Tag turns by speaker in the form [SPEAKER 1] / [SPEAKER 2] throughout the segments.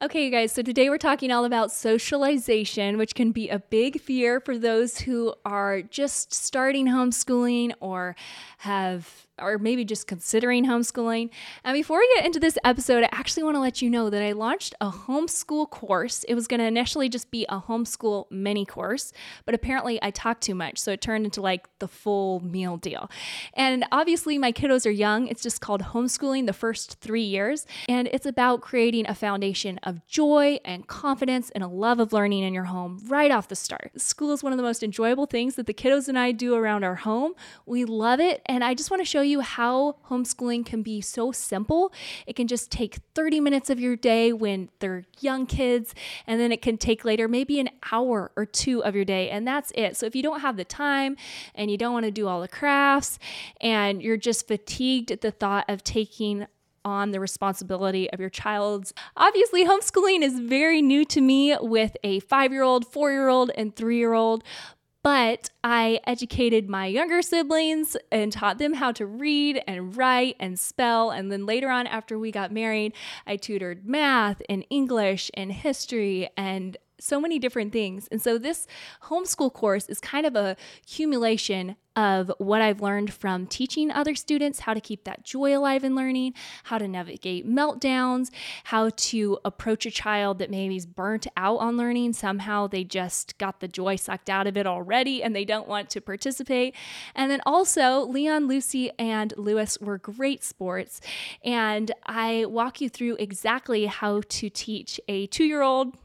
[SPEAKER 1] Okay, you guys, so today we're talking all about socialization, which can be a big fear for those who are just starting homeschooling or have or maybe just considering homeschooling. And before we get into this episode, I actually want to let you know that I launched a homeschool course. It was going to initially just be a homeschool mini course, but apparently I talked too much, so it turned into like the full meal deal. And obviously, my kiddos are young. It's just called Homeschooling the First Three Years, and it's about creating a foundation of joy and confidence and a love of learning in your home right off the start. School is one of the most enjoyable things that the kiddos and I do around our home. We love it, and I just want to show you you how homeschooling can be so simple. It can just take 30 minutes of your day when they're young kids, and then it can take later maybe an hour or two of your day, and that's it. So if you don't have the time and you don't want to do all the crafts and you're just fatigued at the thought of taking on the responsibility of your child's. Obviously, homeschooling is very new to me with a five year old, four year old, and three year old, but I educated my younger siblings and taught them how to read and write and spell. And then later on, after we got married, I tutored math and English and history and so many different things. And so this homeschool course is kind of a accumulation of what I've learned from teaching other students how to keep that joy alive in learning, how to navigate meltdowns, how to approach a child that maybe is burnt out on learning. Somehow they just got the joy sucked out of it already and they don't want to participate. And then also, Leon, Lucy, and Lewis were great sports. And I walk you through exactly how to teach a two year old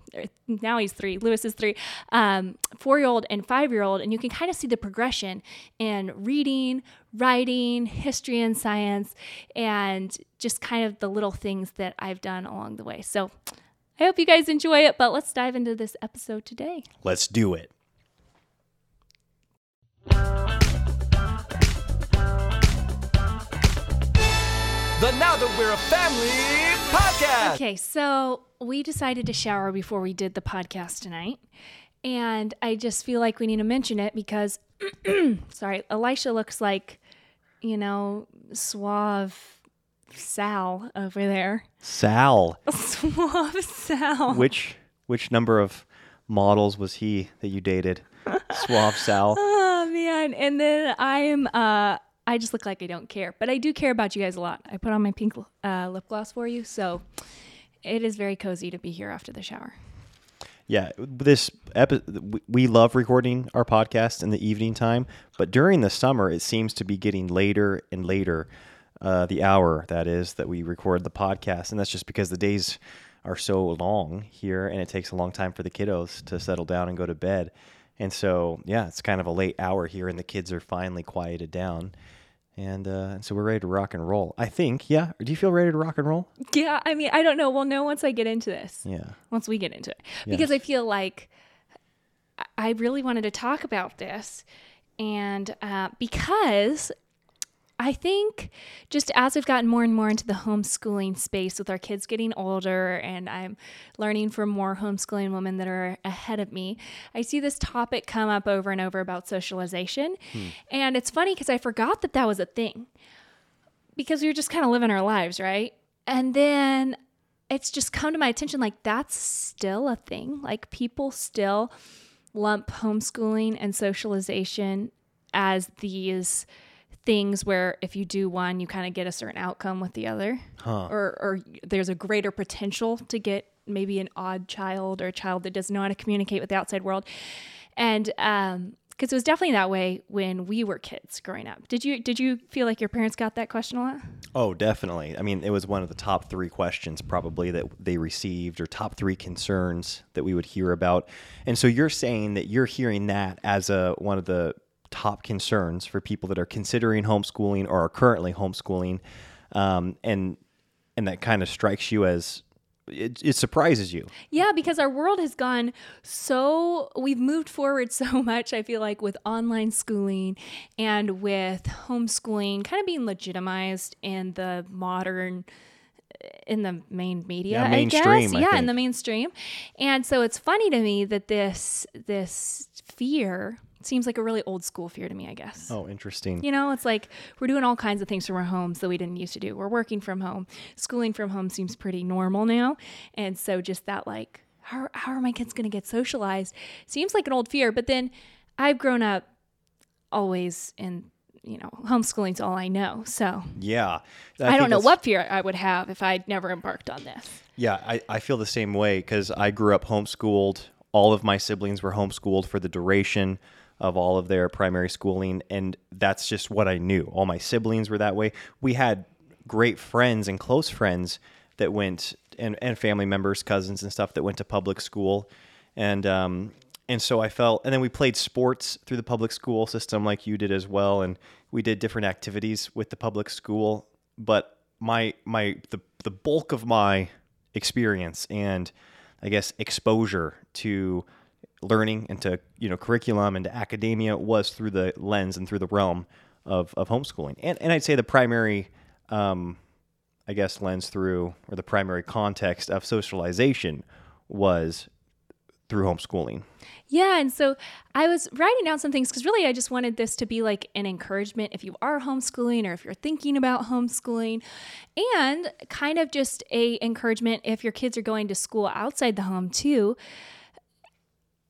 [SPEAKER 1] now he's three, Lewis is three, um, four year old and five year old. And you can kind of see the progression in reading, writing, history and science, and just kind of the little things that I've done along the way. So I hope you guys enjoy it, but let's dive into this episode today.
[SPEAKER 2] Let's do it.
[SPEAKER 3] The Now That We're a Family podcast.
[SPEAKER 1] Okay, so we decided to shower before we did the podcast tonight. And I just feel like we need to mention it because, sorry, Elisha looks like, you know, suave Sal over there.
[SPEAKER 2] Sal.
[SPEAKER 1] Suave Sal.
[SPEAKER 2] Which which number of models was he that you dated? Suave Sal.
[SPEAKER 1] Oh man! And then I am. Uh, I just look like I don't care, but I do care about you guys a lot. I put on my pink uh, lip gloss for you, so it is very cozy to be here after the shower.
[SPEAKER 2] Yeah, this epi- we love recording our podcast in the evening time, but during the summer it seems to be getting later and later. Uh, the hour that is that we record the podcast, and that's just because the days are so long here, and it takes a long time for the kiddos to settle down and go to bed. And so, yeah, it's kind of a late hour here, and the kids are finally quieted down. And uh, so we're ready to rock and roll. I think, yeah. Do you feel ready to rock and roll?
[SPEAKER 1] Yeah, I mean, I don't know. We'll know once I get into this.
[SPEAKER 2] Yeah.
[SPEAKER 1] Once we get into it. Because
[SPEAKER 2] Yes.
[SPEAKER 1] I feel like I really wanted to talk about this. And uh, because I think just as we've gotten more and more into the homeschooling space with our kids getting older, and I'm learning from more homeschooling women that are ahead of me, I see this topic come up over and over about socialization. Hmm. And it's funny because I forgot that that was a thing because we were just kind of living our lives, right? And then it's just come to my attention like that's still a thing. Like people still lump homeschooling and socialization as these things where if you do one, you kind of get a certain outcome with the other,
[SPEAKER 2] Huh.
[SPEAKER 1] or or there's a greater potential to get maybe an odd child or a child that doesn't know how to communicate with the outside world, and um. Because it was definitely that way when we were kids growing up. Did you did you feel like your parents got that question a lot?
[SPEAKER 2] Oh, definitely. I mean, it was one of the top three questions probably that they received, or top three concerns that we would hear about. And so you're saying that you're hearing that as a one of the top concerns for people that are considering homeschooling or are currently homeschooling, um, and and that kind of strikes you as it, it surprises you.
[SPEAKER 1] Yeah, because our world has gone so, we've moved forward so much, I feel like, with online schooling and with homeschooling kind of being legitimized in the modern in the main media,
[SPEAKER 2] Yeah,
[SPEAKER 1] I guess.
[SPEAKER 2] I
[SPEAKER 1] yeah, in the mainstream. And so it's funny to me that this this fear seems like a really old school fear to me, I guess.
[SPEAKER 2] Oh, interesting.
[SPEAKER 1] You know, it's like we're doing all kinds of things from our homes that we didn't used to do. We're working from home. Schooling from home seems pretty normal now. And so just that like how, how are my kids going to get socialized seems like an old fear, but then I've grown up always in you know, homeschooling's all I know. So
[SPEAKER 2] Yeah.
[SPEAKER 1] I, don't know what fear I would have if I'd never embarked on this.
[SPEAKER 2] Yeah, I, I feel the same way because I grew up homeschooled. All of my siblings were homeschooled for the duration of all of their primary schooling. And that's just what I knew. All my siblings were that way. We had great friends and close friends that went, and, and family members, cousins, and stuff that went to public school. And, um, and so I felt, and then we played sports through the public school system like you did as well. And we did different activities with the public school. But my, my, the, the bulk of my experience and I guess exposure to learning into you know curriculum into academia was through the lens and through the realm of, of homeschooling and and I'd say the primary um, I guess lens through or the primary context of socialization was through homeschooling
[SPEAKER 1] Yeah, and so I was writing down some things because really I just wanted this to be like an encouragement if you are homeschooling or if you're thinking about homeschooling, and kind of just a encouragement if your kids are going to school outside the home too.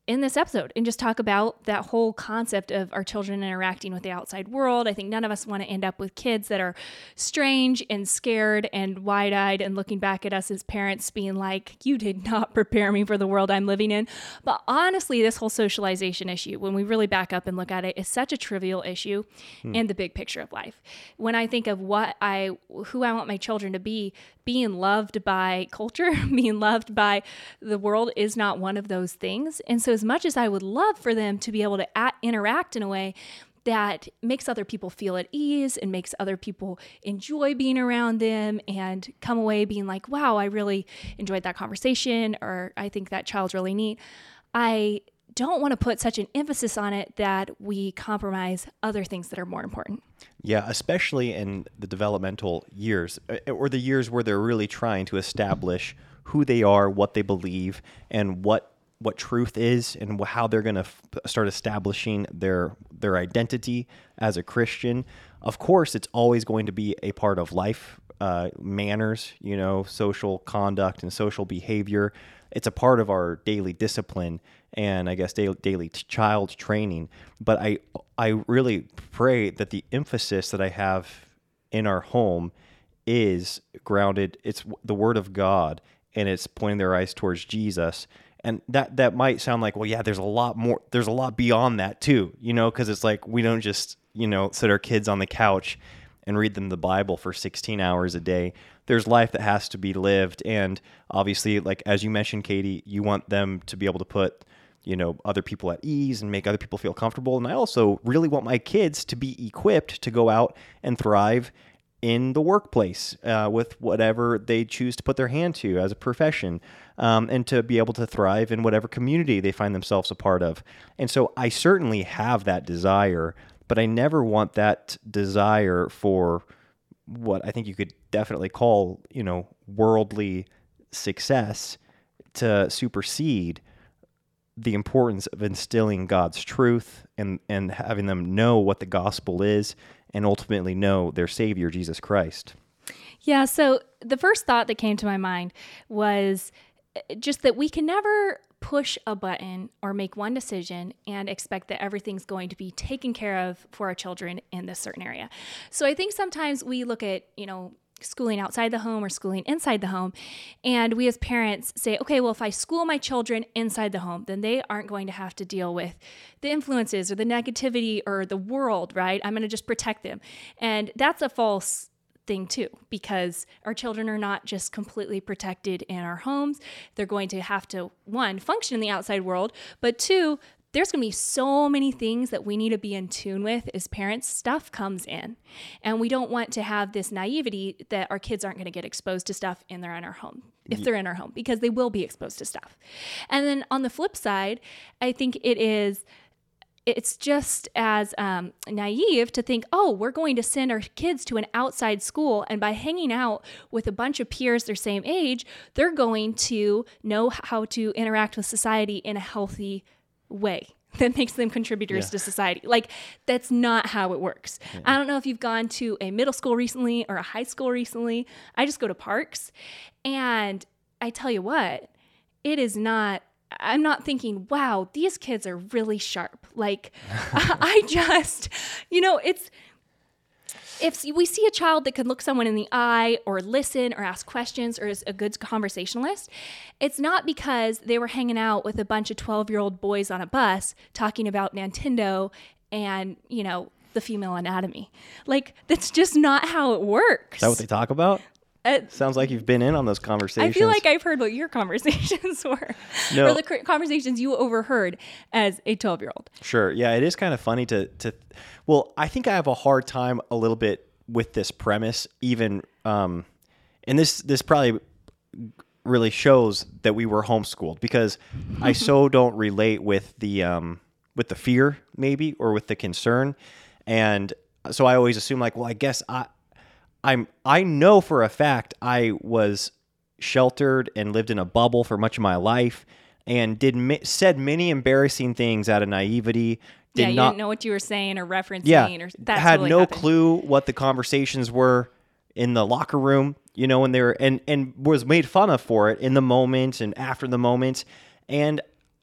[SPEAKER 1] In this episode, and just talk about that whole concept of our children interacting with the outside world. I think none of us want to end up with kids that are strange and scared and wide eyed and looking back at us as parents, being like, You did not prepare me for the world I'm living in. But honestly, this whole socialization issue, when we really back up and look at it, is such a trivial issue hmm. in the big picture of life. When I think of what I, who I want my children to be, being loved by culture, being loved by the world is not one of those things. And so, as much as I would love for them to be able to at, interact in a way that makes other people feel at ease and makes other people enjoy being around them and come away being like, wow, I really enjoyed that conversation, or I think that child's really neat. I don't want to put such an emphasis on it that we compromise other things that are more important.
[SPEAKER 2] Yeah, especially in the developmental years uh, or the years where they're really trying to establish who they are, what they believe, and what what truth is and how they're going to f- start establishing their their identity as a Christian. Of course, it's always going to be a part of life, uh, manners, you know, social conduct and social behavior. It's a part of our daily discipline and I guess daily, daily child training. But I I really pray that the emphasis that I have in our home is grounded. It's the Word of God, and it's pointing their eyes towards Jesus. And that that might sound like, well, yeah, there's a lot more. There's a lot beyond that too, you know, because it's like we don't just you know sit our kids on the couch and read them the Bible for 16 hours a day. There's life that has to be lived, and obviously, like as you mentioned, Katie, you want them to be able to put you know other people at ease and make other people feel comfortable and i also really want my kids to be equipped to go out and thrive in the workplace uh, with whatever they choose to put their hand to as a profession um, and to be able to thrive in whatever community they find themselves a part of. And so i certainly have that desire but i never want that desire for what i think you could definitely call you know worldly success to supersede the importance of instilling God's truth and, and having them know what the gospel is and ultimately know their Savior, Jesus Christ.
[SPEAKER 1] Yeah. So the first thought that came to my mind was uh, just that we can never push a button or make one decision and expect that everything's going to be taken care of for our children in this certain area. So I think sometimes we look at, you know, schooling outside the home or schooling inside the home. And we as parents say, okay, well, if I school my children inside the home, then they aren't going to have to deal with the influences or the negativity or the world, right? I'm going to just protect them. And that's a false thing too because our children are not just completely protected in our homes they're going to have to one function in the outside world but two there's going to be so many things that we need to be in tune with as parents. Stuff comes in and we don't want to have this naivety that our kids aren't going to get exposed to stuff in their in our home if they're in our home because they will be exposed to stuff. And then on the flip side i think it is it's just as um, naive to think, oh, we're going to send our kids to an outside school, and by hanging out with a bunch of peers their same age, they're going to know how to interact with society in a healthy way. that makes them contributors
[SPEAKER 2] Yeah.
[SPEAKER 1] to society. Like that's not how it works. Hmm. I don't know if you've gone to a middle school recently or a high school recently. I just go to parks and I tell you what, it is not I'm not thinking, wow, these kids are really sharp. Like I just, you know, it's if we see a child that can look someone in the eye or listen or ask questions or is a good conversationalist, it's not because they were hanging out with a bunch of 12 year old boys on a bus talking about Nintendo and, you know, the female anatomy. Like, that's just not how it works.
[SPEAKER 2] Is that what they talk about?
[SPEAKER 1] Uh,
[SPEAKER 2] Sounds like you've been in on those conversations.
[SPEAKER 1] I feel like I've heard what your conversations were,
[SPEAKER 2] No.
[SPEAKER 1] or the conversations you overheard as a 12 year old.
[SPEAKER 2] Sure. Yeah, it is kind of funny to to. Well, I think I have a hard time a little bit with this premise, even. Um, and this this probably really shows that we were homeschooled because I so don't relate with the um with the fear maybe or with the concern, and so I always assume like, well, I guess I I'm I know for a fact I was sheltered and lived in a bubble for much of my life and did said many embarrassing things out of naivety. Did
[SPEAKER 1] yeah, you
[SPEAKER 2] not
[SPEAKER 1] didn't know what you were saying or referencing,
[SPEAKER 2] yeah
[SPEAKER 1] or that's
[SPEAKER 2] had
[SPEAKER 1] what
[SPEAKER 2] no
[SPEAKER 1] happened.
[SPEAKER 2] clue what the conversations were in the locker room. You know, when they were and and was made fun of for it in the moment and after the moment, and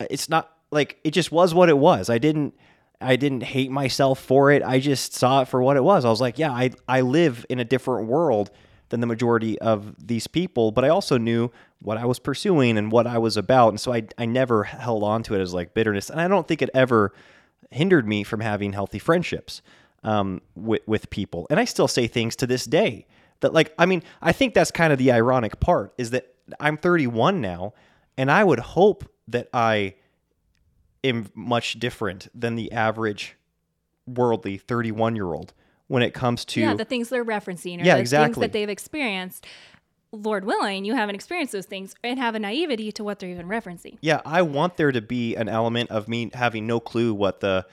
[SPEAKER 2] it's not like it just was what it was. I didn't. I didn't hate myself for it. I just saw it for what it was. I was like, yeah, I I live in a different world than the majority of these people, but I also knew what I was pursuing and what I was about. And so I I never held on to it as like bitterness. And I don't think it ever hindered me from having healthy friendships um, with, with people. And I still say things to this day that like, I mean, I think that's kind of the ironic part is that I'm 31 now and I would hope that I much different than the average worldly 31 year old when it comes to
[SPEAKER 1] yeah, the things they're referencing or
[SPEAKER 2] Yeah,
[SPEAKER 1] the things
[SPEAKER 2] exactly.
[SPEAKER 1] that they've experienced. Lord willing, you haven't experienced those things and have a naivety to what they're even referencing.
[SPEAKER 2] Yeah, I want there to be an element of me having no clue what the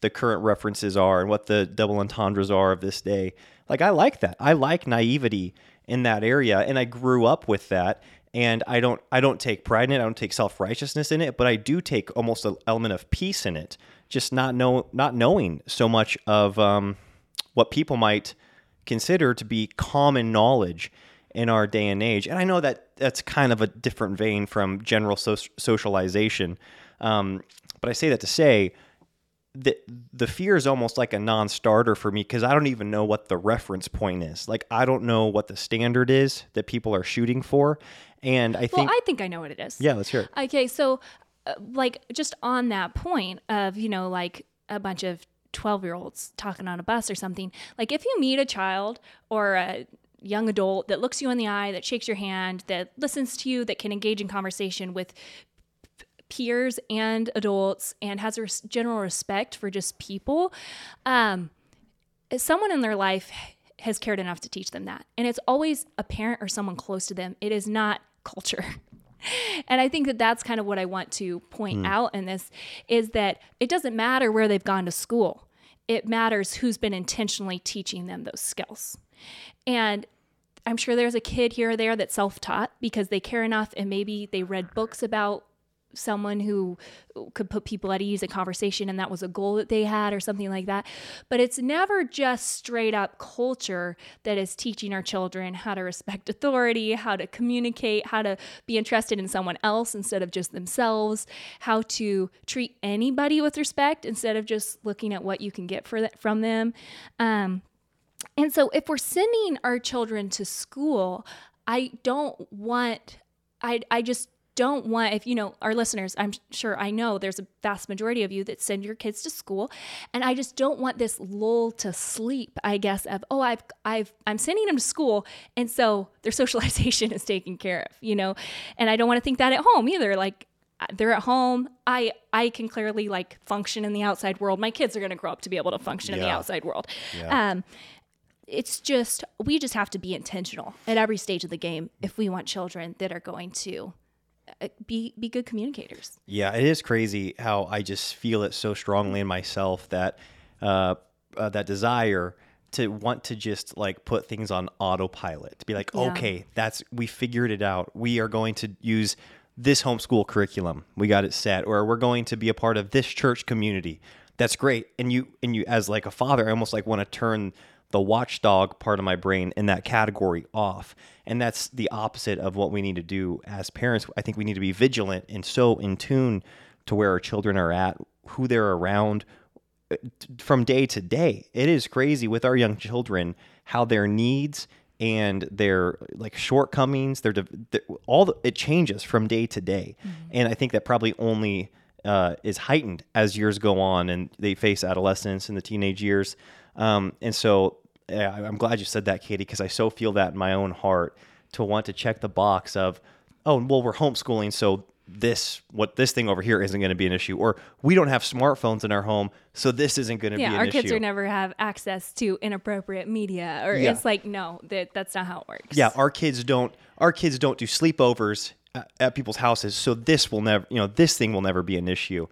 [SPEAKER 2] the current references are and what the double entendres are of this day. Like I like that. I like naivety in that area and I grew up with that and I don't I don't take pride in it. I don't take self-righteousness in it, but I do take almost an element of peace in it. Just not know not knowing so much of um, what people might consider to be common knowledge in our day and age. And I know that that's kind of a different vein from general so- socialization. Um, but I say that to say that the fear is almost like a non-starter for me because I don't even know what the reference point is. Like I don't know what the standard is that people are shooting for. And I
[SPEAKER 1] Well,
[SPEAKER 2] think
[SPEAKER 1] I think I know what it is.
[SPEAKER 2] yeah, let's hear it.
[SPEAKER 1] Okay, so uh, like just on that point of, you know, like a bunch of 12 year olds talking on a bus or something, like if you meet a child or a young adult that looks you in the eye, that shakes your hand, that listens to you, that can engage in conversation with peers and adults and has a general respect for just people, um, someone in their life has cared enough to teach them that. And it's always a parent or someone close to them. It is not culture. And I think that that's kind of what I want to point mm. out in this is that it doesn't matter where they've gone to school. It matters who's been intentionally teaching them those skills. And I'm sure there's a kid here or there that's self taught because they care enough and maybe they read books about someone who could put people at ease in conversation and that was a goal that they had or something like that. But it's never just straight up culture that is teaching our children how to respect authority, how to communicate, how to be interested in someone else instead of just themselves, how to treat anybody with respect instead of just looking at what you can get for that, from them. Um, and so if we're sending our children to school, I don't want I I just don't want if you know our listeners, I'm sure I know there's a vast majority of you that send your kids to school and I just don't want this lull to sleep, I guess of oh I've I've I'm sending them to school and so their socialization is taken care of, you know. And I don't want to think that at home either like they're at home i i can clearly like function in the outside world my kids are going to grow up to be able to function in the outside world
[SPEAKER 2] Yeah.
[SPEAKER 1] um it's just we just have to be intentional at every stage of the game if we want children that are going to uh, be be good communicators
[SPEAKER 2] Yeah, it is crazy how I just feel it so strongly in myself that uh, uh, that desire to want to just like put things on autopilot to be like,
[SPEAKER 1] Yeah.
[SPEAKER 2] okay, that's we figured it out. We are going to use this homeschool curriculum. We got it set, or we're going to be a part of this church community. That's great. And you and you as like a father, I almost like want to turn the watchdog part of my brain in that category off. And that's the opposite of what we need to do as parents. I think we need to be vigilant and so in tune to where our children are at, who they're around uh, from day to day. It is crazy with our young children how their needs and their like shortcomings, their, their all the, it changes from day to day. Mm-hmm. And I think that probably only uh, is heightened as years go on and they face adolescence and the teenage years. Um, and so yeah, I'm glad you said that, Katie, because I so feel that in my own heart to want to check the box of, oh, well, we're homeschooling, so this what this thing over here isn't going to be an issue or we don't have smartphones in our home so this isn't going to
[SPEAKER 1] yeah,
[SPEAKER 2] be an
[SPEAKER 1] our
[SPEAKER 2] issue.
[SPEAKER 1] Our kids are never have access to inappropriate media or
[SPEAKER 2] Yeah.
[SPEAKER 1] it's like no that, that's not how it works
[SPEAKER 2] yeah our kids don't our kids don't do sleepovers at, at people's houses so this will never you know this thing will never be an issue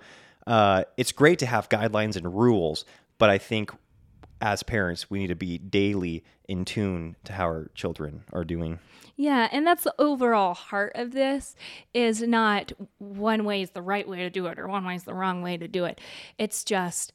[SPEAKER 2] uh, it's great to have guidelines and rules but i think as parents we need to be daily in tune to how our children are doing
[SPEAKER 1] Yeah, and that's the overall heart of this is not one way is the right way to do it or one way is the wrong way to do it. It's just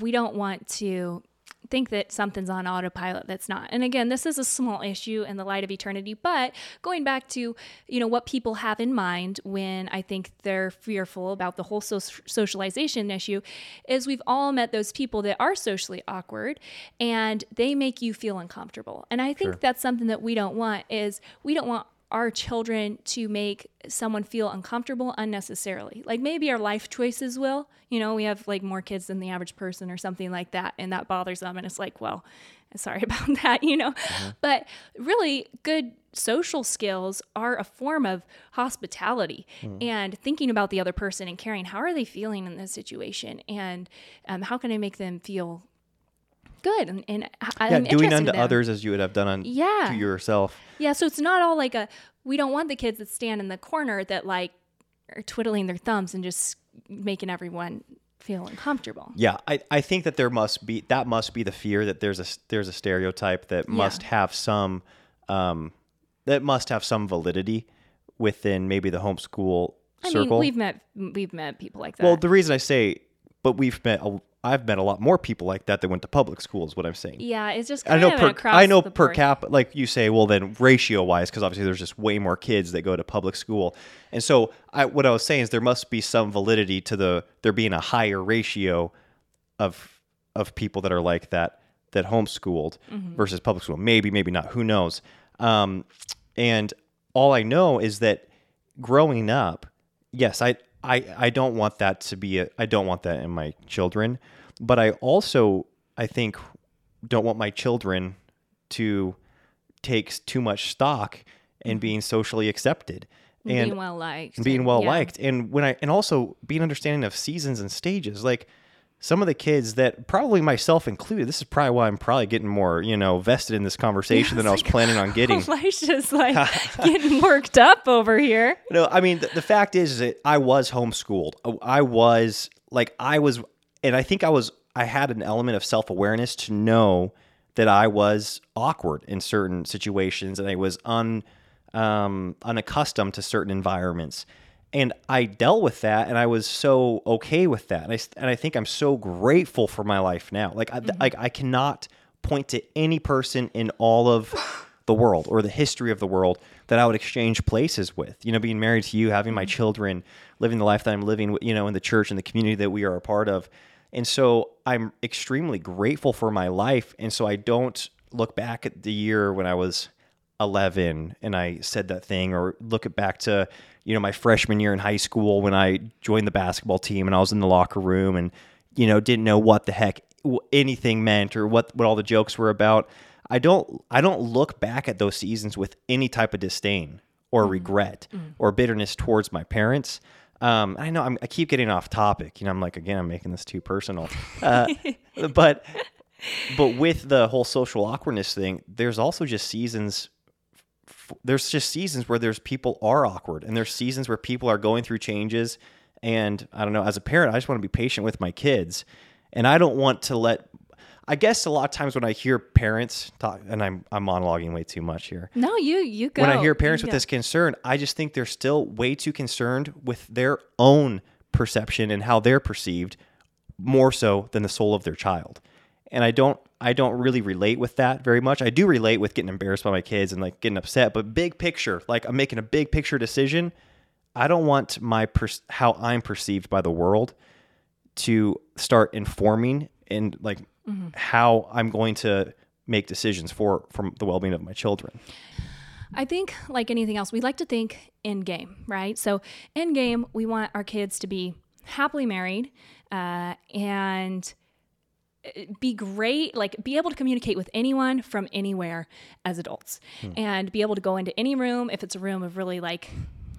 [SPEAKER 1] we don't want to think that something's on autopilot that's not. And again, this is a small issue in the light of eternity, but going back to, you know, what people have in mind when I think they're fearful about the whole so- socialization issue is we've all met those people that are socially awkward and they make you feel uncomfortable. And I think that's something that we don't want is we don't want our children to make someone feel uncomfortable unnecessarily. Like maybe our life choices will, you know, we have like more kids than the average person or something like that, and that bothers them. And it's like, well, sorry about that, you know. But really, good social skills are a form of hospitality and thinking about the other person and caring. How are they feeling in this situation? And um, how can I make them feel good? And, and I-
[SPEAKER 2] yeah
[SPEAKER 1] I'm
[SPEAKER 2] doing unto others as you would have done on
[SPEAKER 1] Yeah.
[SPEAKER 2] to yourself
[SPEAKER 1] Yeah, so it's not all like a we don't want the kids that stand in the corner that like are twiddling their thumbs and just making everyone feel uncomfortable.
[SPEAKER 2] Yeah, I, I think that there must be that must be the fear that there's a there's a stereotype that must have some um that must have some validity within maybe the homeschool
[SPEAKER 1] I
[SPEAKER 2] circle.
[SPEAKER 1] mean, we've met we've met people like that.
[SPEAKER 2] well, the reason I say, but we've met a, I've met a lot more people like that that went to public school is what I'm saying.
[SPEAKER 1] yeah, it's just
[SPEAKER 2] I know
[SPEAKER 1] of
[SPEAKER 2] per I know per
[SPEAKER 1] board.
[SPEAKER 2] cap like you say well then ratio wise because obviously there's just way more kids that go to public school and so I what I was saying is there must be some validity to the there being a higher ratio of of people that are like that that homeschooled
[SPEAKER 1] Mm-hmm.
[SPEAKER 2] versus public school maybe maybe not who knows um, and all I know is that growing up yes I I I don't want that to be a I don't want that in my children but I also I think don't want my children to take too much stock in being socially accepted and
[SPEAKER 1] Mm-hmm. being well liked,
[SPEAKER 2] and being well
[SPEAKER 1] yeah.
[SPEAKER 2] liked and when I and also being understanding of seasons and stages like some of the kids that probably myself included this is probably why I'm probably getting more you know vested in this conversation than I was planning on getting
[SPEAKER 1] Elisha's like getting worked up over here.
[SPEAKER 2] No, I mean the, the fact is that I was homeschooled. I was like I was, and I think I was. I had an element of self awareness to know that I was awkward in certain situations, and I was un um, unaccustomed to certain environments. And I dealt with that, and I was so okay with that. And I and I think I'm so grateful for my life now. Like I, mm-hmm. like I cannot point to any person in all of the world or the history of the world that I would exchange places with. You know, being married to you, having my mm-hmm. children, living the life that I'm living, you know, in the church and the community that we are a part of. And so I'm extremely grateful for my life. And so I don't look back at the year when I was 11 and I said that thing or look it back to, you know, my freshman year in high school when I joined the basketball team and I was in the locker room and, you know, didn't know what the heck anything meant or what, what all the jokes were about. I don't I don't look back at those seasons with any type of disdain or regret or bitterness towards my parents. Um, I know I'm, I keep getting off topic. You know, I'm like again, I'm making this too personal. Uh, but but with the whole social awkwardness thing, there's also just seasons. There's just seasons where there's people are awkward, and there's seasons where people are going through changes. And I don't know, as a parent, I just want to be patient with my kids, and I don't want to let. I guess a lot of times when I hear parents talk, and I'm I'm monologuing way too much here.
[SPEAKER 1] No, you you go.
[SPEAKER 2] When I hear parents with this concern, I just think they're still way too concerned with their own perception and how they're perceived more so than the soul of their child. And I don't I don't really relate with that very much. I do relate with getting embarrassed by my kids and like getting upset, but big picture, like I'm making a big picture decision, I don't want my per- how I'm perceived by the world to start informing and like how I'm going to make decisions for from the well-being of my children.
[SPEAKER 1] I think, like anything else, we like to think in game, right? So, in game, we want our kids to be happily married uh, and be great, like be able to communicate with anyone from anywhere as adults. Hmm. And be able to go into any room if it's a room of really like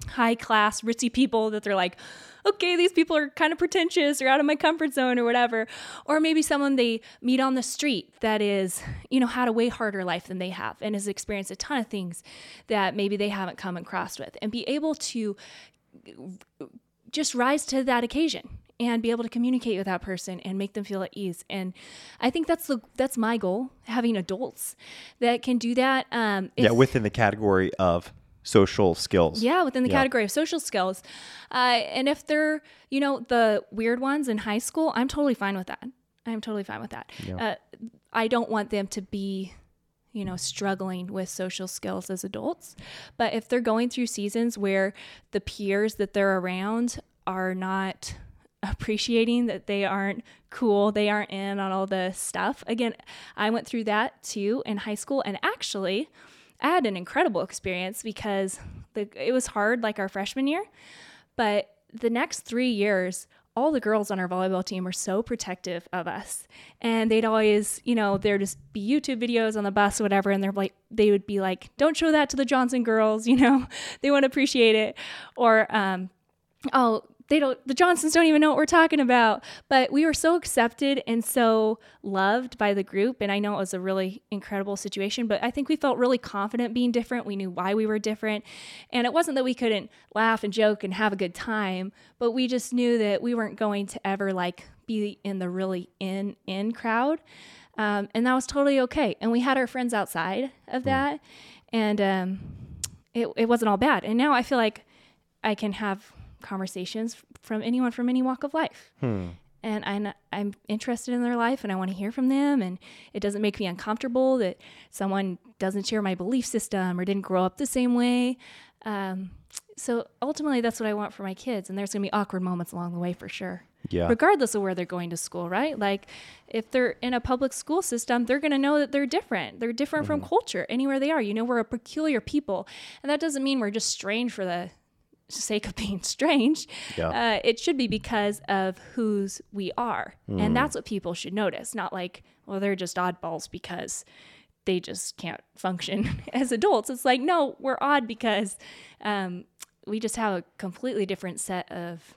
[SPEAKER 1] high class, ritzy people that they're like, okay, these people are kind of pretentious or out of my comfort zone or whatever. Or maybe someone they meet on the street that is, you know, had a way harder life than they have and has experienced a ton of things that maybe they haven't come across with. And be able to uh, just rise to that occasion and be able to communicate with that person and make them feel at ease. And I think that's the that's my goal, having adults that can do that. Um,
[SPEAKER 2] yeah, within the category of social skills.
[SPEAKER 1] yeah, within the
[SPEAKER 2] Yeah.
[SPEAKER 1] category of social skills. Uh, and if they're, you know, the weird ones in high school, I'm totally fine with that. I'm totally fine with that. Uh, I don't want them to be, you know, struggling with social skills as adults. But if they're going through seasons where the peers that they're around are not appreciating that they aren't cool, they aren't in on all the stuff. Again, I went through that too in high school and actually I had an incredible experience because the it was hard like our freshman year, but the next 3 years all the girls on our volleyball team were so protective of us. And they'd always you know there'd just be youtube videos on the bus or whatever and they're like they would be like don't show that to the johnson girls you know? They won't appreciate it. Or um, oh they don't the johnsons don't even know what we're talking about. But we were so accepted and so loved by the group. And i know it was a really incredible situation but i think we felt really confident being different. We knew why we were different. And it wasn't that we couldn't laugh and joke and have a good time but we just knew that we weren't going to ever like be in the really in in crowd. Um, and that was totally okay. And we had our friends outside of that. And um, it, it wasn't all bad. And now i feel like i can have conversations from anyone from any walk of life. And I'm, I'm interested in their life and I want to hear from them. And it doesn't make me uncomfortable that someone doesn't share my belief system or didn't grow up the same way. Um, so ultimately, that's what I want for my kids. And there's going to be awkward moments along the way for sure.
[SPEAKER 2] Yeah.
[SPEAKER 1] Regardless of where they're going to school, right? Like if they're in a public school system, they're going to know that they're different. They're different from culture anywhere they are. You know, we're a peculiar people. And that doesn't mean we're just strange for the sake of being strange.
[SPEAKER 2] Yeah.
[SPEAKER 1] Uh, it should be because of whose we are.
[SPEAKER 2] Hmm.
[SPEAKER 1] And that's what people should notice, not like, well, they're just oddballs because they just can't function as adults. It's like, no, we're odd because um, we just have a completely different set of,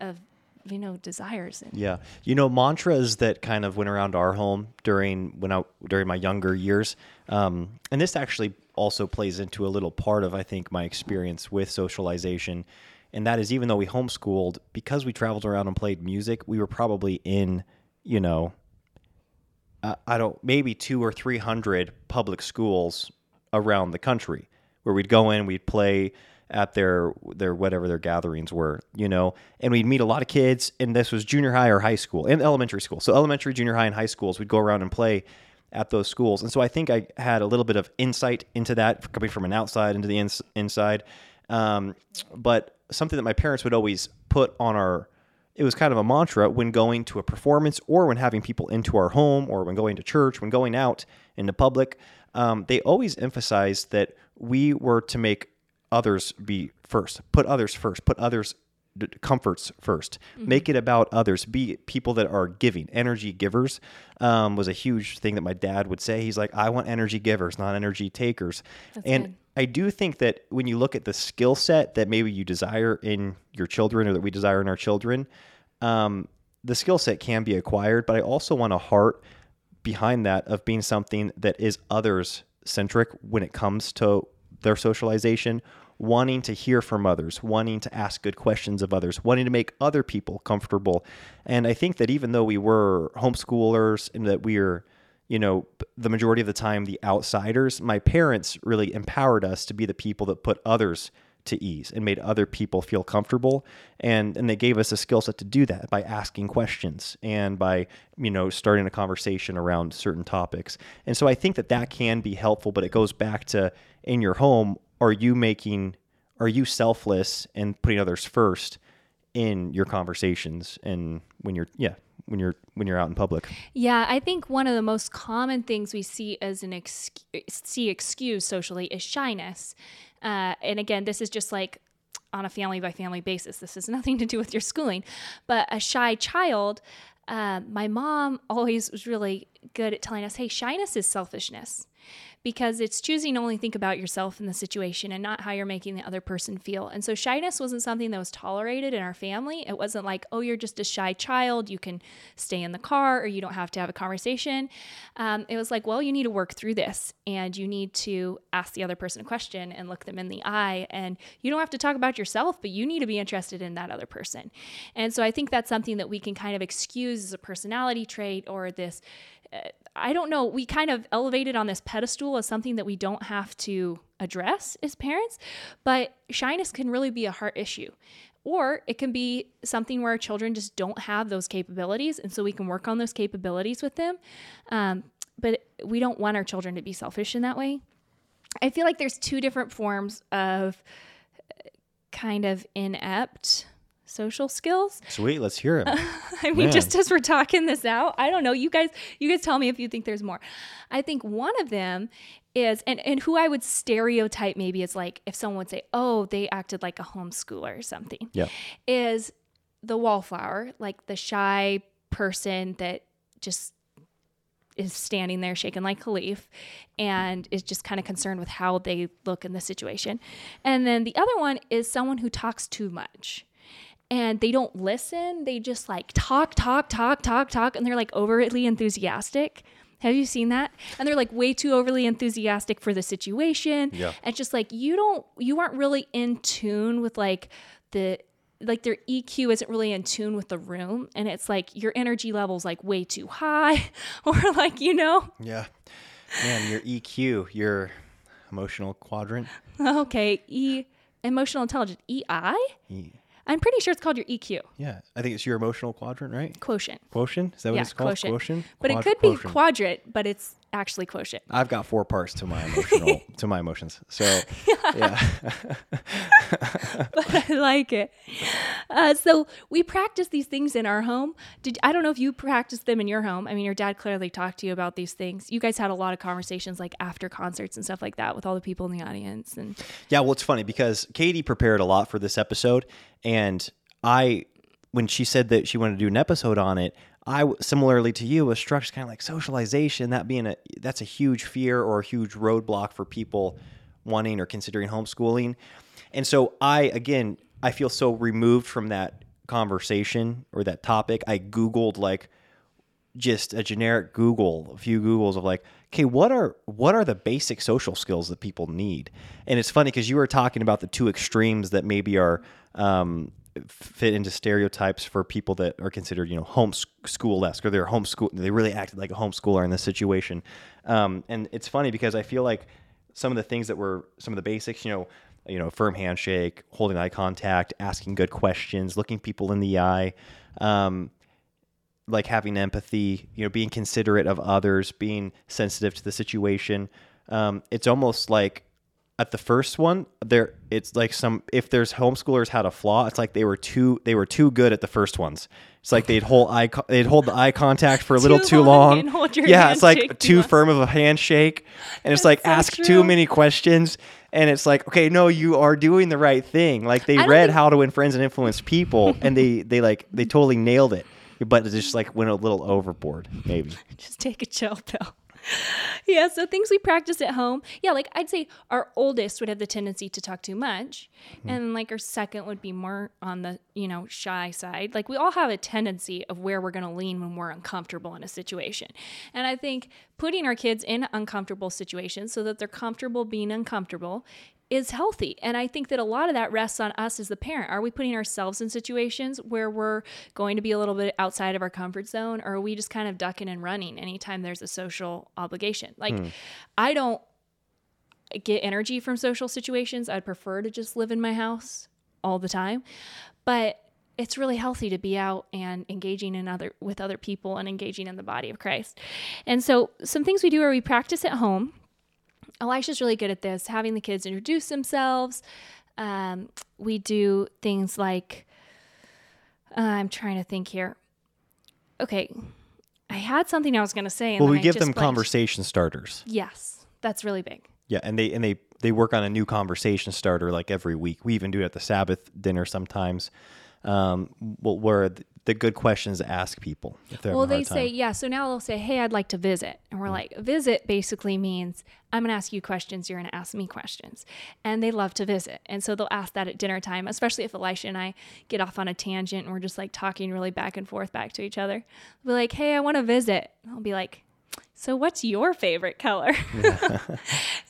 [SPEAKER 1] of, you know, desires. And,
[SPEAKER 2] Yeah, you know mantras that kind of went around our home during when I during my younger years, um, and this actually also plays into a little part of I think my experience with socialization, and that is even though we homeschooled because we traveled around and played music, we were probably in you know, uh, I don't maybe two or three hundred public schools around the country where we'd go in, we'd play at their their whatever their gatherings were, you know, and we'd meet a lot of kids. And this was junior high or high school and elementary school. So elementary, junior high, and high schools, we'd go around and play at those schools. And so I think I had a little bit of insight into that coming from an outside into the ins- inside. Um, but something that my parents would always put on our it was kind of a mantra when going to a performance or when having people into our home or when going to church, when going out into public. Um, they always emphasized that we were to make others be first, put others first, put others d- comforts 1st make it about others. Be people that are giving. Energy givers um, was a huge thing that my dad would say. He's like i want energy givers not energy takers. And
[SPEAKER 1] good.
[SPEAKER 2] I do think that when you look at the skill set that maybe you desire in your children or that we desire in our children, um, the skill set can be acquired. But I also want a heart behind that of being something that is others centric when it comes to their socialization wanting to hear from others, wanting to ask good questions of others, wanting to make other people comfortable. And I think that even though we were homeschoolers and that we are, you know, the majority of the time the outsiders, my parents really empowered us to be the people that put others to ease and made other people feel comfortable and and they gave us a skill set to do that by asking questions and by you know starting a conversation around certain topics and so i think that that can be helpful but it goes back to in your home are you making are you selfless and putting others first in your conversations and when you're yeah when you're when you're out in public
[SPEAKER 1] Yeah, I think one of the most common things we see as an ex- see excuse socially is shyness. Uh, and again, this is just like on a family by family basis. This has nothing to do with your schooling, but a shy child. Uh, my mom always was really good at telling us, "Hey, shyness is selfishness." Because it's choosing to only think about yourself in the situation and not how you're making the other person feel. And so, shyness wasn't something that was tolerated in our family. It wasn't like, oh, you're just a shy child. You can stay in the car or you don't have to have a conversation. Um, it was like, well, you need to work through this and you need to ask the other person a question and look them in the eye. And you don't have to talk about yourself, but you need to be interested in that other person. And so, I think that's something that we can kind of excuse as a personality trait or this. Uh, I don't know. We kind of elevated on this pedestal as something that we don't have to address as parents, but shyness can really be a heart issue. Or it can be something where our children just don't have those capabilities. And so we can work on those capabilities with them. Um, but we don't want our children to be selfish in that way. I feel like there's two different forms of uh, kind of inept social skills.
[SPEAKER 2] sweet let's hear it
[SPEAKER 1] I mean,
[SPEAKER 2] Man.
[SPEAKER 1] just as we're talking this out, I don't know. You guys, you guys tell me if you think there's more. I think one of them is, and, and who I would stereotype maybe is like if someone would say, oh, they acted like a homeschooler or something,
[SPEAKER 2] yeah
[SPEAKER 1] is the wallflower, like the shy person that just is standing there shaking like a leaf and is just kind of concerned with how they look in the situation. And then the other one is someone who talks too much and they don't listen. They just like talk, talk, talk, talk, talk, and they're like overly enthusiastic. Have you seen that? And they're like way too overly enthusiastic for the situation.
[SPEAKER 2] Yeah.
[SPEAKER 1] And just like you don't, you aren't really in tune with like the, like their EQ isn't really in tune with the room. And it's like your energy level's like way too high or like, you know,
[SPEAKER 2] yeah man your eq your emotional quadrant
[SPEAKER 1] okay, E, emotional intelligence, EI?
[SPEAKER 2] E-
[SPEAKER 1] I'm pretty sure it's called your EQ,
[SPEAKER 2] Yeah, I think it's your emotional quadrant, right?
[SPEAKER 1] quotient.
[SPEAKER 2] Quotient? Is that what
[SPEAKER 1] yeah,
[SPEAKER 2] it's called?
[SPEAKER 1] quotient.
[SPEAKER 2] Quotient?
[SPEAKER 1] But it
[SPEAKER 2] Quad-
[SPEAKER 1] could be
[SPEAKER 2] quotient.
[SPEAKER 1] quadrant, but it's actually quote quotient.
[SPEAKER 2] I've got four parts to my emotional to my emotions. So yeah.
[SPEAKER 1] but I like it. Uh, so we practice these things in our home. Did I don't know if you practiced them in your home. I mean, your dad clearly talked to you about these things. You guys had a lot of conversations like after concerts and stuff like that with all the people in the audience. And
[SPEAKER 2] Yeah, well, it's funny because Katie prepared a lot for this episode, and I, when she said that she wanted to do an episode on it, I similarly to you was struck kind of like socialization. That being a that's a huge fear or a huge roadblock for people wanting or considering homeschooling, and so I again I feel so removed from that conversation or that topic. I googled like just a generic Google, a few Googles of like, okay, what are what are the basic social skills that people need? And it's funny because you were talking about the two extremes that maybe are um, fit into stereotypes for people that are considered, you know, homeschool esque or they're homeschool. They really acted like a homeschooler in this situation. Um, and it's funny because I feel like some of the things that were some of the basics, you know, you know, firm handshake, holding eye contact, asking good questions, looking people in the eye. Um, like having empathy, you know, being considerate of others, being sensitive to the situation. Um, it's almost like at the first one, there it's like some if there's homeschoolers had a flaw, it's like they were too they were too good at the first ones. It's like they'd hold eye co- they'd hold the eye contact for a little
[SPEAKER 1] Too long
[SPEAKER 2] long.
[SPEAKER 1] hold your
[SPEAKER 2] yeah, it's like
[SPEAKER 1] too
[SPEAKER 2] too firm of a handshake, and it's like
[SPEAKER 1] so
[SPEAKER 2] ask
[SPEAKER 1] true.
[SPEAKER 2] too many questions. And it's like, okay, no, you are doing the right thing. Like they read
[SPEAKER 1] think-
[SPEAKER 2] how to win friends and influence people, and they they like they totally nailed it but it just like went a little overboard, maybe.
[SPEAKER 1] just take a chill pill. yeah, so things we practice at home. Yeah, like I'd say our oldest would have the tendency to talk too much. Mm-hmm. And like our second would be more on the, you know, shy side. Like we all have a tendency of where we're going to lean when we're uncomfortable in a situation. And I think putting our kids in uncomfortable situations so that they're comfortable being uncomfortable is healthy. And I think that a lot of that rests on us as the parent. Are we putting ourselves in situations where we're going to be a little bit outside of our comfort zone, or are we just kind of ducking and running anytime there's a social obligation? Like, hmm. I don't get energy from social situations. I'd prefer to just live in my house all the time. But it's really healthy to be out and engaging in other with other people and engaging in the body of Christ. And so some things we do are we practice at home. Elisha's really good at this, having the kids introduce themselves. Um, we do things like uh, I'm trying to think here. Okay, I had something I was going to say. And
[SPEAKER 2] Well, we
[SPEAKER 1] I
[SPEAKER 2] give them
[SPEAKER 1] blanked.
[SPEAKER 2] conversation starters.
[SPEAKER 1] Yes, that's really big.
[SPEAKER 2] Yeah, and they and they they work on a new conversation starter like every week. We even do it at the Sabbath dinner sometimes. Um, well, where the, good questions to ask people. If they're
[SPEAKER 1] Well, they say, yeah. So now they'll say, hey, I'd like to visit. And we're mm. like, visit basically means I'm going to ask you questions. You're going to ask me questions. And they love to visit. And so they'll ask that at dinner time, especially if Elisha and I get off on a tangent and we're just like talking really back and forth back to each other. We'll be like, hey, I want to visit. I'll be like, so what's your favorite color? and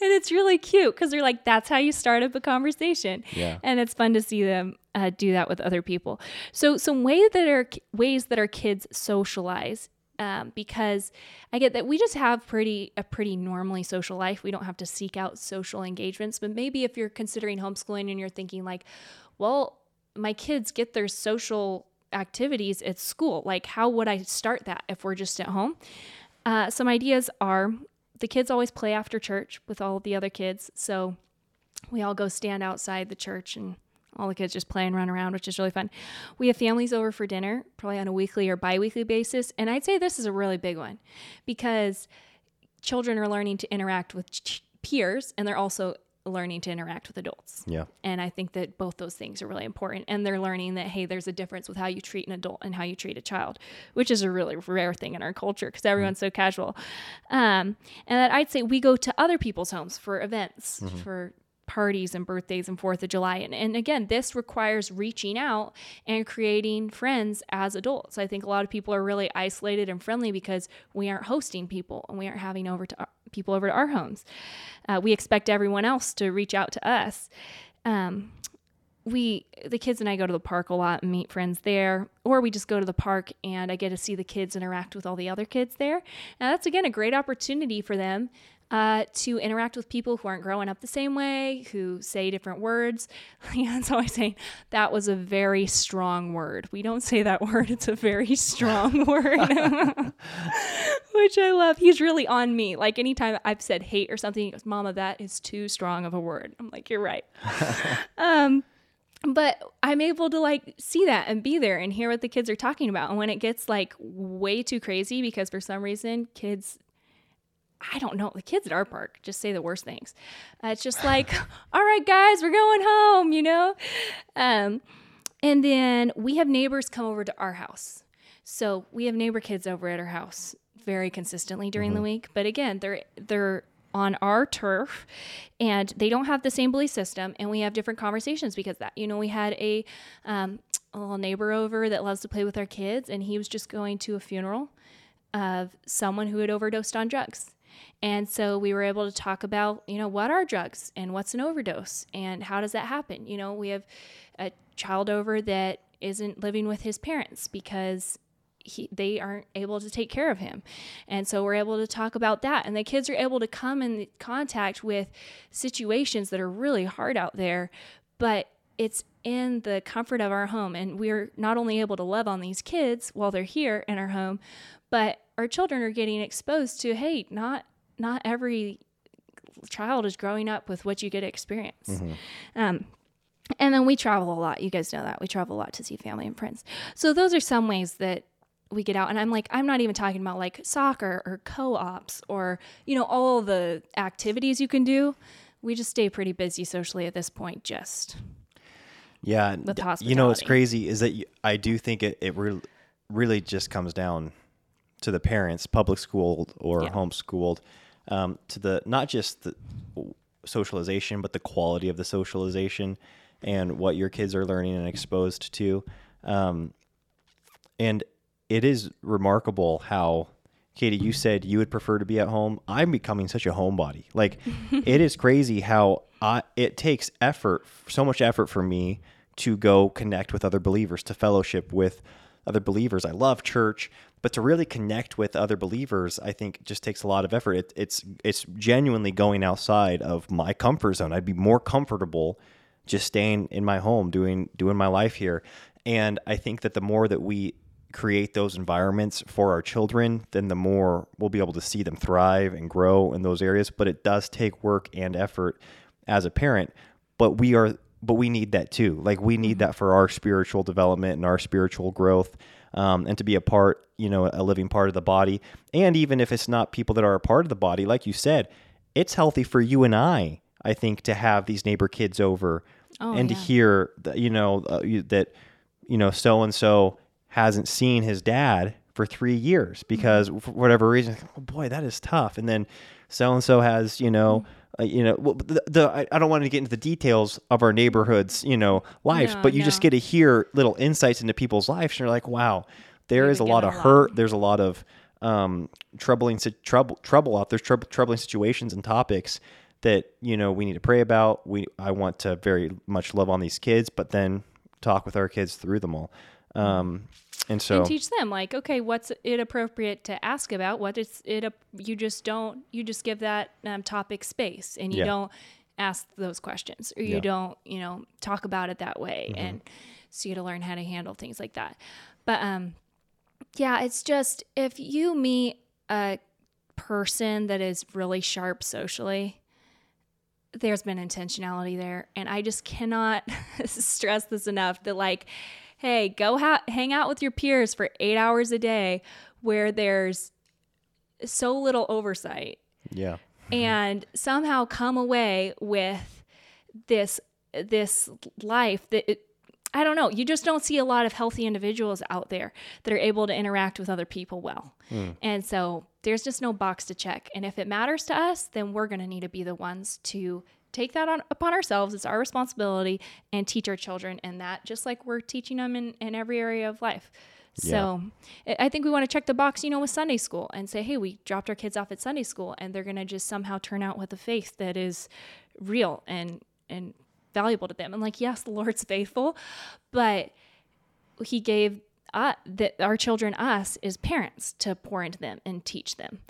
[SPEAKER 1] it's really cute because they're like, that's how you start up a conversation.
[SPEAKER 2] Yeah.
[SPEAKER 1] And it's fun to see them uh, do that with other people. So some ways that are ways that our kids socialize. Um, because I get that we just have pretty a pretty normally social life. We don't have to seek out social engagements. But maybe if you're considering homeschooling and you're thinking like, well, my kids get their social activities at school. Like, how would I start that if we're just at home? Uh, some ideas are the kids always play after church with all the other kids. So we all go stand outside the church and all the kids just play and run around, which is really fun. We have families over for dinner, probably on a weekly or bi weekly basis. And I'd say this is a really big one because children are learning to interact with ch- peers and they're also learning to interact with adults.
[SPEAKER 2] Yeah.
[SPEAKER 1] And I think that both those things are really important. And they're learning that, hey, there's a difference with how you treat an adult and how you treat a child, which is a really rare thing in our culture because everyone's so casual. Um, and that I'd say we go to other people's homes for events, for parties and birthdays and Fourth of July. And, and again, this requires reaching out and creating friends as adults. I think a lot of people are really isolated and friendly because we aren't hosting people and we aren't having over to our, people over to our homes. Uh, we expect everyone else to reach out to us. Um, we the kids and I go to the park a lot and meet friends there, or we just go to the park and I get to see the kids interact with all the other kids there. Now that's again a great opportunity for them uh, to interact with people who aren't growing up the same way, who say different words. Leon's always saying that was a very strong word. We don't say that word; it's a very strong word, which I love. He's really on me. Like anytime I've said hate or something, he goes, "Mama, that is too strong of a word." I'm like, "You're right." um, but I'm able to like see that and be there and hear what the kids are talking about. And when it gets like way too crazy, because for some reason kids, I don't know, the kids at our park just say the worst things. Uh, it's just like, all right, guys, we're going home, you know? Um, and then we have neighbors come over to our house. So we have neighbor kids over at our house very consistently during the week. But again, they're they're on our turf and they don't have the same belief system and we have different conversations because of that you know we had a um, a little neighbor over that loves to play with our kids and he was just going to a funeral of someone who had overdosed on drugs and so we were able to talk about you know what are drugs and what's an overdose and how does that happen you know we have a child over that isn't living with his parents because he, they aren't able to take care of him. And so we're able to talk about that. And the kids are able to come in contact with situations that are really hard out there, but it's in the comfort of our home. And we're not only able to love on these kids while they're here in our home, but our children are getting exposed to, hey, not not every child is growing up with what you get to experience. Um, and then we travel a lot. You guys know that. We travel a lot to see family and friends. So those are some ways that we get out. And I'm like, I'm not even talking about like soccer or co ops or, you know, all the activities you can do. We just stay pretty busy socially at this point, just.
[SPEAKER 2] Yeah,
[SPEAKER 1] with
[SPEAKER 2] d- you know what's crazy is that you, I do think it it re- really just comes down to the parents, public schooled or
[SPEAKER 1] Yeah.
[SPEAKER 2] homeschooled, um, to the not just the socialization, but the quality of the socialization and what your kids are learning and exposed to. Um, and it is remarkable how Katie, you said you would prefer to be at home. I'm becoming such a homebody. Like, it is crazy how I, it takes effort, so much effort for me to go connect with other believers, to fellowship with other believers. I love church, but to really connect with other believers, I think just takes a lot of effort. It, it's it's genuinely going outside of my comfort zone. I'd be more comfortable just staying in my home, doing doing my life here. And I think that the more that we create those environments for our children, then the more we'll be able to see them thrive and grow in those areas. But it does take work and effort as a parent. But we are but we need that too. Like we need that for our spiritual development and our spiritual growth. Um, and to be a part, you know, a living part of the body. And even if it's not people that are a part of the body, like you said, it's healthy for you and I, I think, to have these neighbor kids over
[SPEAKER 1] Oh,
[SPEAKER 2] and
[SPEAKER 1] yeah.
[SPEAKER 2] to hear, that, you know, uh, you, that, you know, so and so hasn't seen his dad for three years because for whatever reason, oh boy, that is tough. And then so and so has, you know, uh, you know, well, the, the I, don't want to get into the details of our neighborhoods, you know, lives,
[SPEAKER 1] No,
[SPEAKER 2] but you just get to hear little insights into people's lives. And you're like, wow, there
[SPEAKER 1] We
[SPEAKER 2] is a lot of hurt. There's a lot of um, troubling, trouble, trouble out. There's troub- troubling situations and topics that you know we need to pray about. We I want to very much love on these kids, but then talk with our kids through them all. Um, and so
[SPEAKER 1] and teach them like okay what's it appropriate to ask about what is it a, you just don't you just give that um, topic space and you
[SPEAKER 2] Yeah.
[SPEAKER 1] don't ask those questions or you
[SPEAKER 2] Yeah. Mm-hmm.
[SPEAKER 1] don't you know talk about it that way and so you to learn how to handle things like that but um yeah it's just if you meet a person that is really sharp socially there's been intentionality there and i just cannot stress this enough that like hey go ha- hang out with your peers for eight hours a day where there's so little oversight
[SPEAKER 2] yeah,
[SPEAKER 1] and somehow come away with this this life that it, I don't know. You just don't see a lot of healthy individuals out there that are able to interact with other people well. Hmm. And so there's just no box to check. And if it matters to us, then we're going to need to be the ones to take that on upon ourselves. It's our responsibility and teach our children and that just like we're teaching them in, in every area of life. So I- I think we want to check the box, you know, with Sunday school and say, hey, we dropped our kids off at Sunday school and they're going to just somehow turn out with a faith that is real and, and valuable to them. And like, yes, the Lord's faithful, but he gave uh, that our children, us, as parents, to pour into them and teach them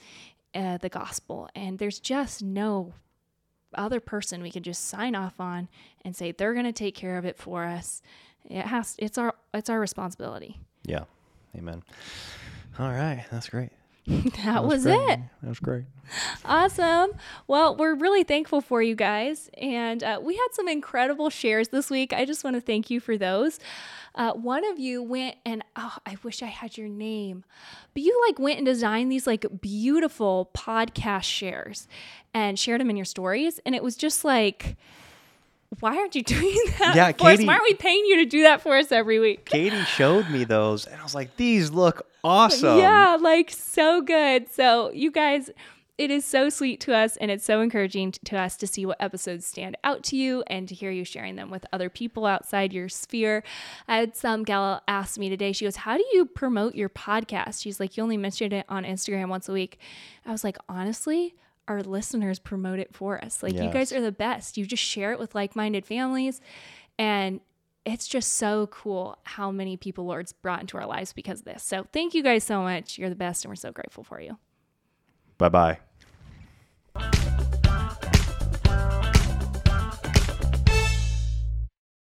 [SPEAKER 1] uh, the gospel. And there's just no other person we can just sign off on and say they're going to take care of it for us. It has. It's our. It's our responsibility.
[SPEAKER 2] yeah. Amen. All right, that's great.
[SPEAKER 1] That, was,
[SPEAKER 2] great.
[SPEAKER 1] it.
[SPEAKER 2] That was great.
[SPEAKER 1] Awesome. Well, we're really thankful for you guys. And uh, we had some incredible shares this week. I just want to thank you for those. Uh, one of you went and, oh, I wish I had your name, but you like went and designed these like beautiful podcast shares and shared them in your stories. And it was just like, why aren't you doing that
[SPEAKER 2] Yeah,
[SPEAKER 1] for us? Why aren't we paying you to do that for us every week?
[SPEAKER 2] Katie showed me those, and I was like, these look awesome.
[SPEAKER 1] Yeah, like so good. So, you guys, it is so sweet to us and it's so encouraging to us to see what episodes stand out to you and to hear you sharing them with other people outside your sphere. I had some gal ask me today, she goes, How do you promote your podcast? She's like, You only mentioned it on Instagram once a week. I was like, Honestly, our listeners promote it for us. Like, you guys are the best. You just share it with like minded families. And it's just so cool how many people Lord's brought into our lives because of this. So thank you guys so much. You're the best, and we're so grateful for you.
[SPEAKER 2] Bye bye.